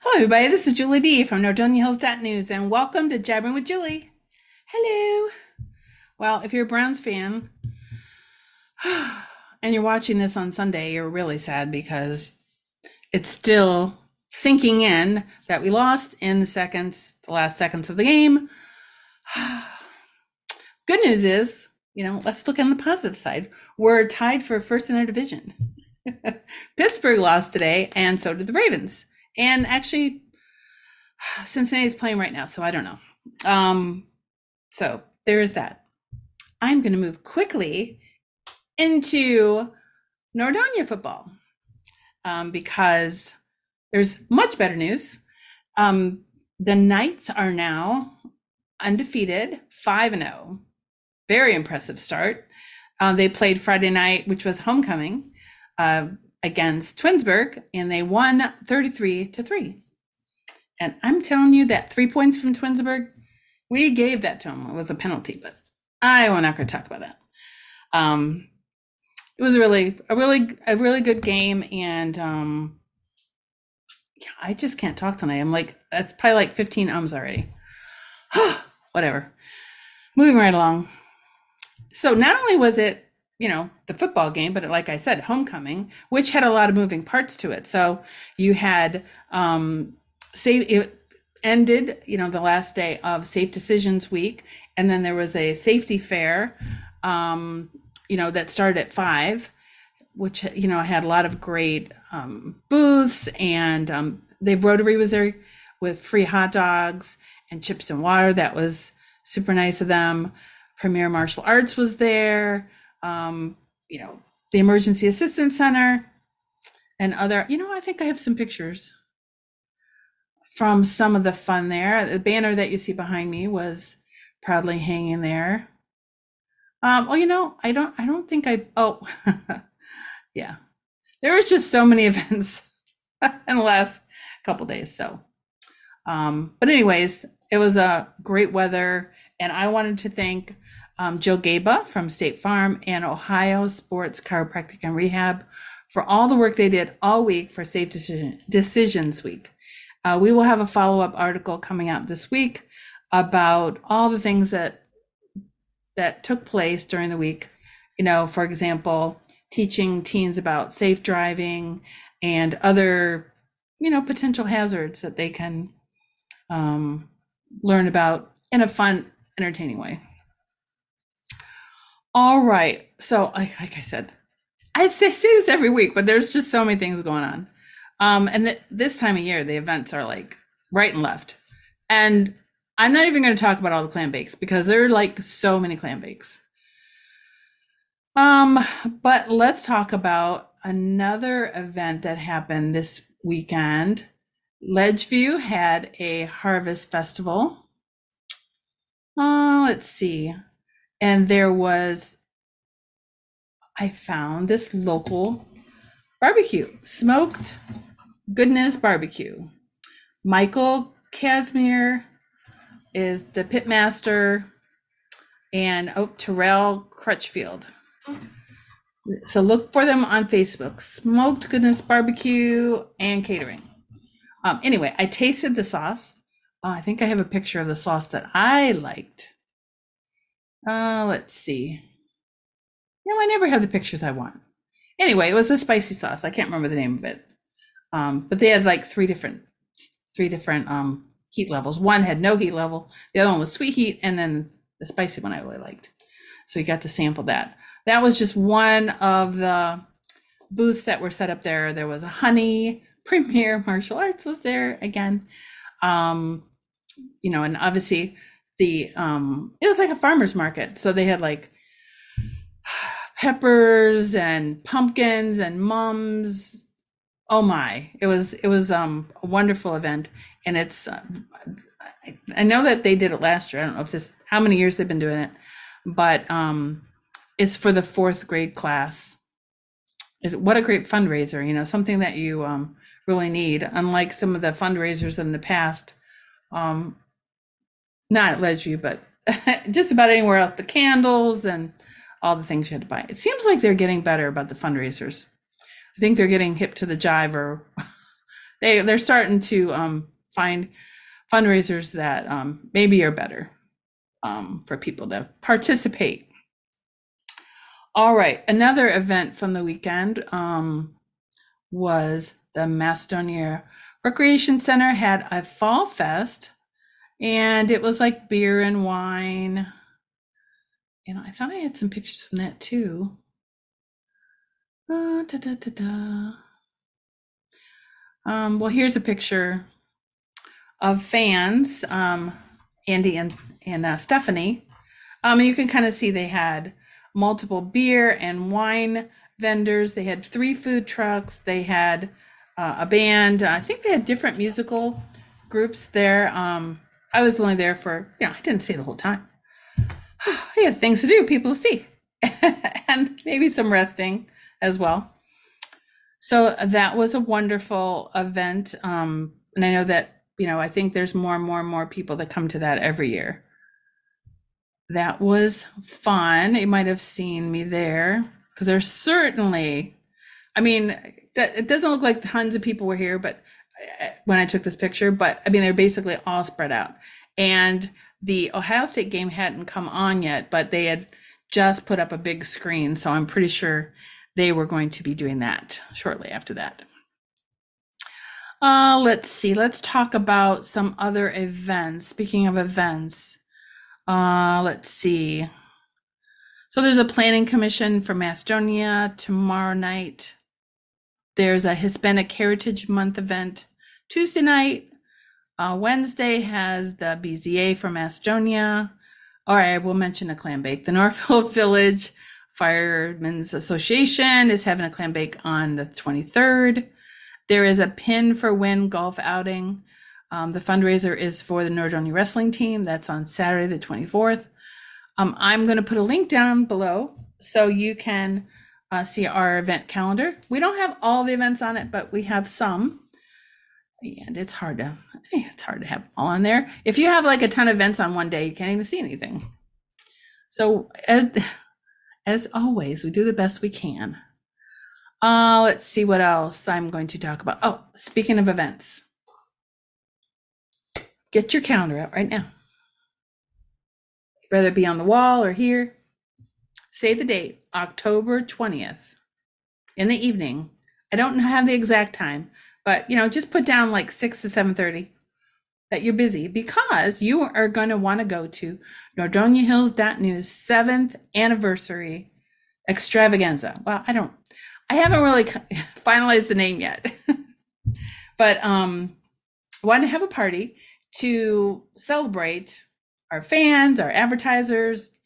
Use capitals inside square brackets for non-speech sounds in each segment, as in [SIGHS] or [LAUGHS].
Hello, everybody. This is Julie D from NordoniaHills.news, and welcome to Jabbering with Julie. Hello. Well, if you're a Browns fan [SIGHS] and you're watching this on Sunday, you're really sad because it's still sinking in that we lost in the seconds, the last seconds of the game. [SIGHS] Good news is, you know, let's look on the positive side. We're tied for first in our division. [LAUGHS] Pittsburgh lost today, and so did the Ravens. And actually, [SIGHS] Cincinnati's playing right now, so I don't know. Um, so there is that. I'm going to move quickly into Nordonia football um, because there's much better news. Um, the Knights are now undefeated, 5 and 0. Very impressive start. Uh, they played Friday night, which was homecoming. Uh, against Twinsburg and they won 33 to 3. And I'm telling you that three points from Twinsburg, we gave that to them. It was a penalty, but I will not going to talk about that. Um, it was really, a really, a really good game, and um, yeah, I just can't talk tonight. I'm like, that's probably like 15 ums already. [SIGHS] Whatever. Moving right along. So not only was it you know the football game but like i said homecoming which had a lot of moving parts to it. So you had um say it ended you know the last day of safe decisions week and then there was a safety fair um you know that started at five which you know had a lot of great um booths and um the rotary was there with free hot dogs and chips and water. That was super nice of them. Premier martial arts was there um, you know, the Emergency Assistance Center and other, you know, I think I have some pictures from some of the fun there. The banner that you see behind me was proudly hanging there. Um, well, you know, I don't, I don't think I, oh, [LAUGHS] yeah, there was just so many [LAUGHS] events in the last couple days. So, um, but anyways, it was a great weather and I wanted to thank um, Jill Gaba from State Farm and Ohio Sports Chiropractic and Rehab for all the work they did all week for Safe Decision, Decisions Week. Uh, we will have a follow up article coming out this week about all the things that that took place during the week. You know, for example, teaching teens about safe driving and other, you know, potential hazards that they can um, learn about in a fun, entertaining way. All right. So, like, like I said, I say this every week, but there's just so many things going on. Um, and th- this time of year, the events are like right and left. And I'm not even going to talk about all the clam bakes because there are like so many clam bakes. Um, but let's talk about another event that happened this weekend. Ledgeview had a harvest festival. Oh, let's see and there was I found this local barbecue, smoked goodness barbecue. Michael Casimir is the pitmaster, and oh, Terrell Crutchfield. So look for them on Facebook. Smoked Goodness Barbecue and Catering. Um, anyway, I tasted the sauce. Uh, I think I have a picture of the sauce that I liked. Uh, let's see. No, I never have the pictures I want. Anyway, it was a spicy sauce. I can't remember the name of it. Um, but they had like three different, three different um heat levels. One had no heat level. The other one was sweet heat, and then the spicy one I really liked. So you got to sample that. That was just one of the booths that were set up there. There was a honey [LAUGHS] premier martial arts was there again. Um, you know, and obviously the um it was like a farmer's market. So they had like [SIGHS] peppers and pumpkins and mums. Oh my. It was it was um a wonderful event and it's uh, I, know that they did it last year. I don't know if this how many years they've been doing it, but um it's for the fourth grade class. Is what a great fundraiser, you know, something that you um really need. Unlike some of the fundraisers in the past, um, not at Ledgeview, but [LAUGHS] just about anywhere else. The candles and all the things you had to buy. It seems like they're getting better about the fundraisers. I think they're getting hip to the jive or [LAUGHS] they they're starting to um, find fundraisers that um, maybe are better um, for people to participate. All right, another event from the weekend um, was the Macedonia Recreation Center had a fall fest, and it was like beer and wine. And I thought I had some pictures from that too. Uh, da, da, da. Um, well, here's a picture of fans, um, Andy and, and uh, Stephanie. Um, and you can kind of see they had multiple beer and wine vendors. They had three food trucks. They had uh, a band. I think they had different musical groups there. Um, I was only there for, you know, I didn't stay the whole time. [SIGHS] I had things to do, people to see, [LAUGHS] and maybe some resting as well. So that was a wonderful event. Um, and I know that, you know, I think there's more and more and more people that come to that every year. That was fun. You might have seen me there because there's certainly, I mean, that it doesn't look like tons of people were here, but when I took this picture, but I mean, they're basically all spread out. And the Ohio State game hadn't come on yet, but they had just put up a big screen. So I'm pretty sure they were going to be doing that shortly after that. Uh, let's see. Let's talk about some other events. Speaking of events, uh, let's see. So there's a planning commission for Macedonia tomorrow night. There's a Hispanic Heritage Month event Tuesday night. Uh, Wednesday has the BZA for Macedonia. All right, I will mention a clam bake. The Northfield [LAUGHS] Village Firemen's Association is having a clam bake on the 23rd. There is a pin for win golf outing. Um, the fundraiser is for the Nordonia wrestling team. That's on Saturday, the 24th. Um, I'm going to put a link down below so you can uh, see our event calendar. We don't have all the events on it, but we have some. And it's hard to it's hard to have all on there. If you have like a ton of events on one day, you can't even see anything. So as, as always, we do the best we can. Uh, let's see what else I'm going to talk about. Oh, speaking of events, get your calendar out right now. Whether it be on the wall or here, say the date, October 20th in the evening. I don't have the exact time, but you know, just put down like 6 to 7:30 that you're busy because you are going to want to go to Nordonia Hills.news 7th anniversary extravaganza. Well, I don't I haven't really [LAUGHS] finalized the name yet. [LAUGHS] but um I want to have a party to celebrate our fans, our advertisers,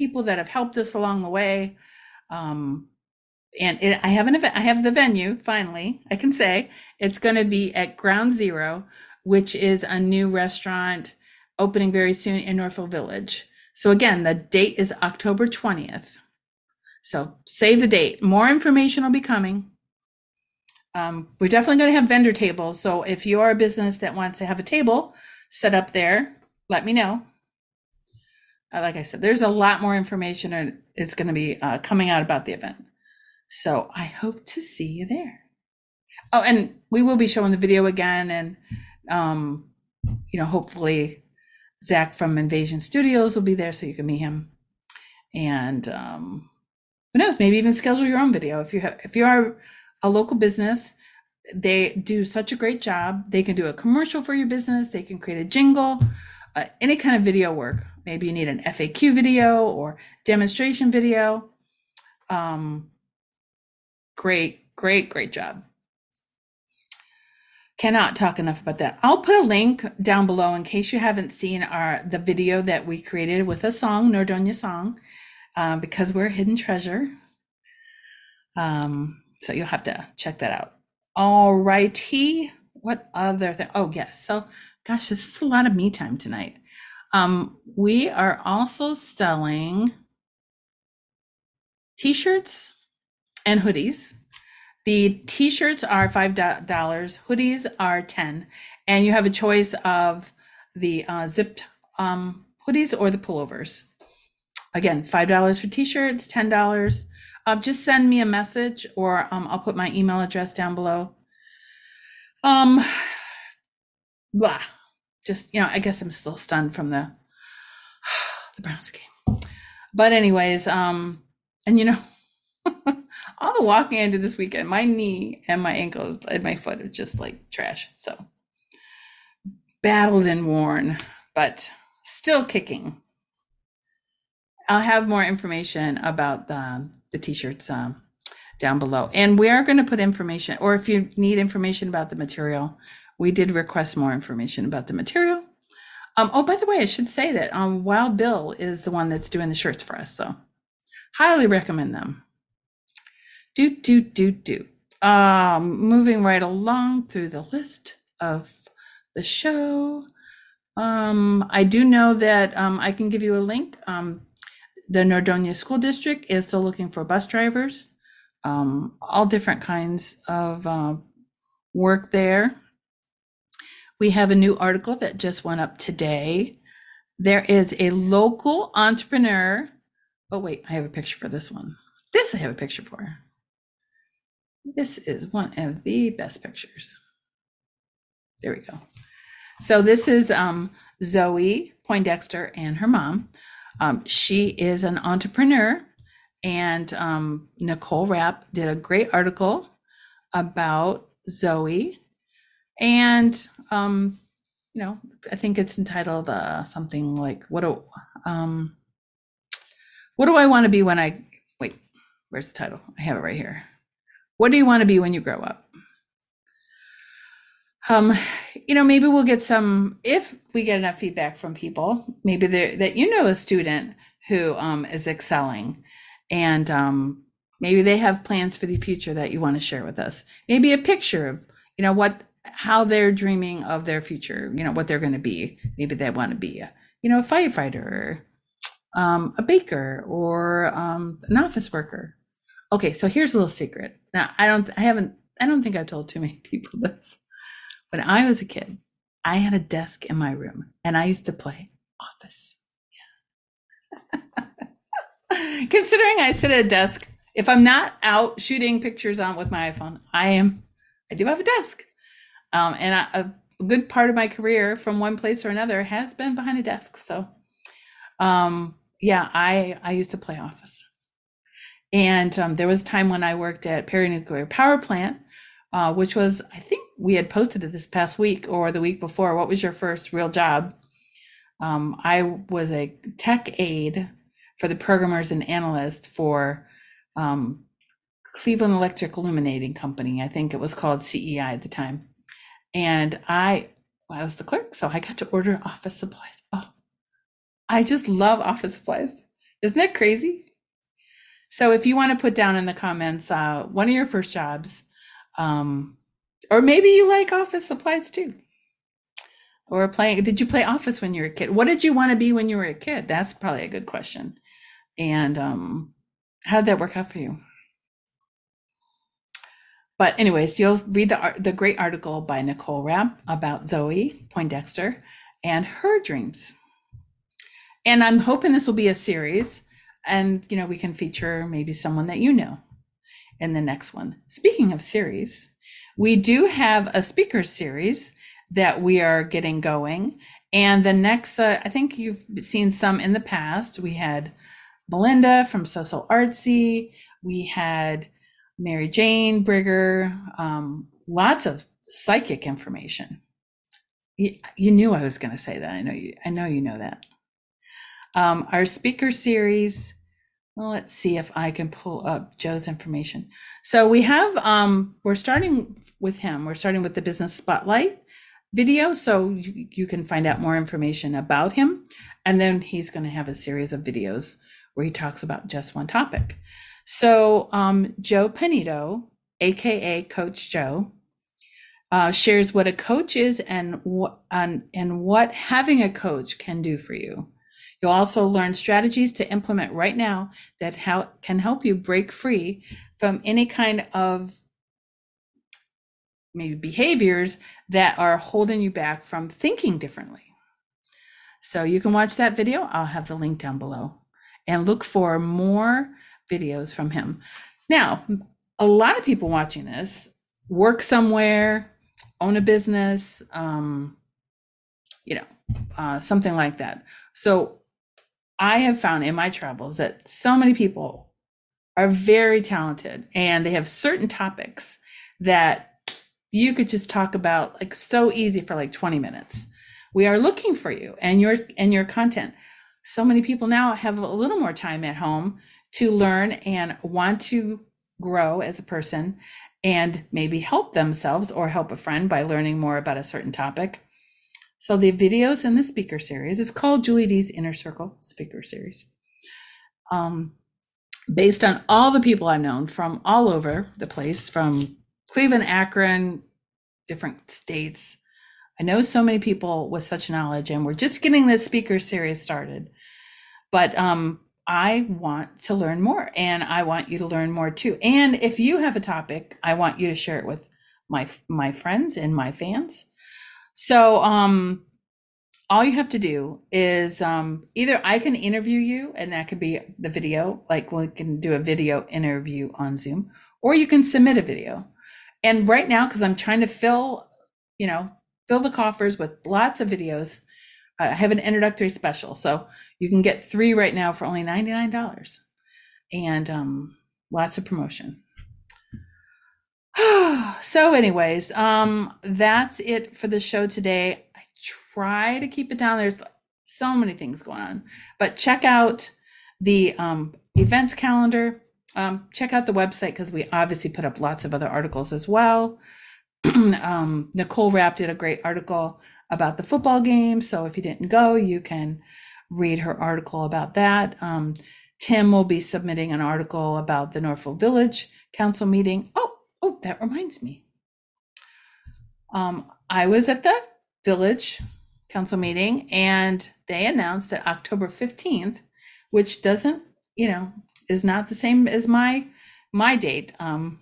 people that have helped us along the way. Um, and it, I have an event. I have the venue. Finally, I can say it's going to be at Ground Zero, which is a new restaurant opening very soon in Northfield Village. So again, the date is October twentieth. So save the date. More information will be coming. Um, we're definitely going to have vendor tables. So if you're a business that wants to have a table set up there, let me know. Uh, like I said, there's a lot more information and it's going to be uh, coming out about the event. So I hope to see you there. Oh, and we will be showing the video again, and um, you know, hopefully Zach from Invasion Studios will be there so you can meet him. And um, who knows? Maybe even schedule your own video if you have if you are a local business. They do such a great job. They can do a commercial for your business. They can create a jingle, uh, any kind of video work. Maybe you need an FAQ video or demonstration video. Um, great, great, great job. Cannot talk enough about that. I'll put a link down below in case you haven't seen our the video that we created with a song, Nordonia song, um, because we're a hidden treasure. Um, so you'll have to check that out. All righty. What other thing? Oh, yes. So, gosh, this is a lot of me time tonight. Um, we are also selling t-shirts and hoodies. The t-shirts are five dollars, hoodies are ten, and you have a choice of the uh, zipped um, hoodies or the pullovers. Again, five dollars for t-shirts, ten dollars. Uh, just send me a message, or um, I'll put my email address down below. Um, [SIGHS] blah. Just you know, I guess I'm still stunned from the [SIGHS] the Browns game. But anyways, um, and you know, [LAUGHS] all the walking I did this weekend, my knee and my ankle and my foot are just like trash. So battled and worn, but still kicking. I'll have more information about the the t-shirts um, down below, and we are going to put information, or if you need information about the material, we did request more information about the material. Um, oh, by the way, I should say that um, Wild Bill is the one that's doing the shirts for us, so highly recommend them. Do do do do. Um, moving right along through the list of the show. Um, I do know that um, I can give you a link. Um, the Nordonia School District is still looking for bus drivers, um, all different kinds of uh, work there. We have a new article that just went up today. There is a local entrepreneur. Oh, wait, I have a picture for this one. This I have a picture for. This is one of the best pictures. There we go. So this is um, Zoe Poindexter and her mom. Um, she is an entrepreneur, and um, Nicole Rapp did a great article about Zoe, and um, you know, I think it's entitled uh, something like "What do um, What do I want to be when I wait?" Where's the title? I have it right here. What do you want to be when you grow up? um you know maybe we'll get some if we get enough feedback from people maybe that you know a student who um, is excelling and um, maybe they have plans for the future that you want to share with us maybe a picture of you know what how they're dreaming of their future you know what they're going to be maybe they want to be a you know a firefighter um, a baker or um, an office worker okay so here's a little secret now i don't i haven't i don't think i've told too many [LAUGHS] people this when I was a kid, I had a desk in my room and I used to play office. Yeah. [LAUGHS] Considering I sit at a desk, if I'm not out shooting pictures on with my iPhone, I am, I do have a desk. Um, and I, a good part of my career from one place or another has been behind a desk. So, um, yeah, I, I used to play office. And um, there was a time when I worked at Perry Nuclear Power Plant, uh, which was, I think, we had posted it this past week or the week before. What was your first real job? Um, I was a tech aide for the programmers and analysts for um, Cleveland Electric Illuminating Company. I think it was called CEI at the time. And I, well, I was the clerk, so I got to order office supplies. Oh, I just love office supplies. Isn't that crazy? So if you want to put down in the comments uh, one of your first jobs, um, or maybe you like office supplies too. Or playing, did you play office when you were a kid? What did you want to be when you were a kid? That's probably a good question. And um, how did that work out for you? But anyways, you'll read the the great article by Nicole Rapp about Zoe Poindexter and her dreams. And I'm hoping this will be a series, and you know we can feature maybe someone that you know in the next one. Speaking of series, we do have a speaker series that we are getting going. And the next, uh, I think you've seen some in the past. We had Belinda from So So Artsy. We had Mary Jane Brigger. Um, lots of psychic information. You, you knew I was going to say that. I know you. I know you know that. Um, our speaker series well, let's see if I can pull up Joe's information. So we have, um, we're starting with him. We're starting with the business spotlight video. So you, you can find out more information about him. And then he's going to have a series of videos where he talks about just one topic. So um, Joe Panito, AKA Coach Joe, uh, shares what a coach is and what, and, and what having a coach can do for you. You'll also learn strategies to implement right now that how, can help you break free from any kind of maybe behaviors that are holding you back from thinking differently. So you can watch that video. I'll have the link down below and look for more videos from him. Now, a lot of people watching this work somewhere, own a business, um, you know, uh, something like that. So I have found in my travels that so many people are very talented and they have certain topics that you could just talk about like so easy for like 20 minutes. We are looking for you and your and your content. So many people now have a little more time at home to learn and want to grow as a person and maybe help themselves or help a friend by learning more about a certain topic. So the videos in the speaker series, it's called Julie D's Inner Circle Speaker Series. Um, based on all the people I've known from all over the place, from Cleveland, Akron, different states. I know so many people with such knowledge, and we're just getting this speaker series started. But um, I want to learn more, and I want you to learn more too. And if you have a topic, I want you to share it with my my friends and my fans. So um, all you have to do is um, either I can interview you, and that could be the video, like we can do a video interview on Zoom, or you can submit a video. And right now, because I'm trying to fill, you know, fill the coffers with lots of videos, I have an introductory special. So you can get three right now for only $99 and um, lots of promotion. [SIGHS] so, anyways, um, that's it for the show today. I try to keep it down. There's so many things going on, but check out the um, events calendar um, check out the website because we obviously put up lots of other articles as well. [CLEARS THROAT] um, Nicole Rapp did a great article about the football game. So if you didn't go, you can read her article about that. Um, Tim will be submitting an article about the Norfolk Village Council meeting. Oh, oh, that reminds me. Um, I was at the Village Council meeting and they announced that October 15th, which doesn't, you know, is not the same as my my date. Um,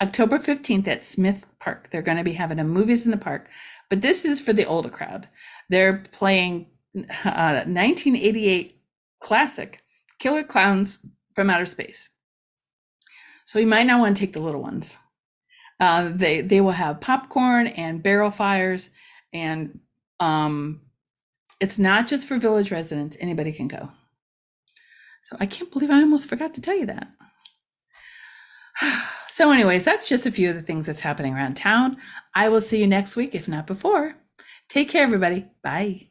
October 15th at Smith Park. They're going to be having a movies in the park, but this is for the older crowd. They're playing uh, 1988 classic Killer Clowns from Outer Space. So you might not want to take the little ones. Uh, they they will have popcorn and barrel fires, and um, it's not just for village residents. Anybody can go. So I can't believe I almost forgot to tell you that. [SIGHS] So, anyways, that's just a few of the things that's happening around town. I will see you next week, if not before. Take care, everybody. Bye.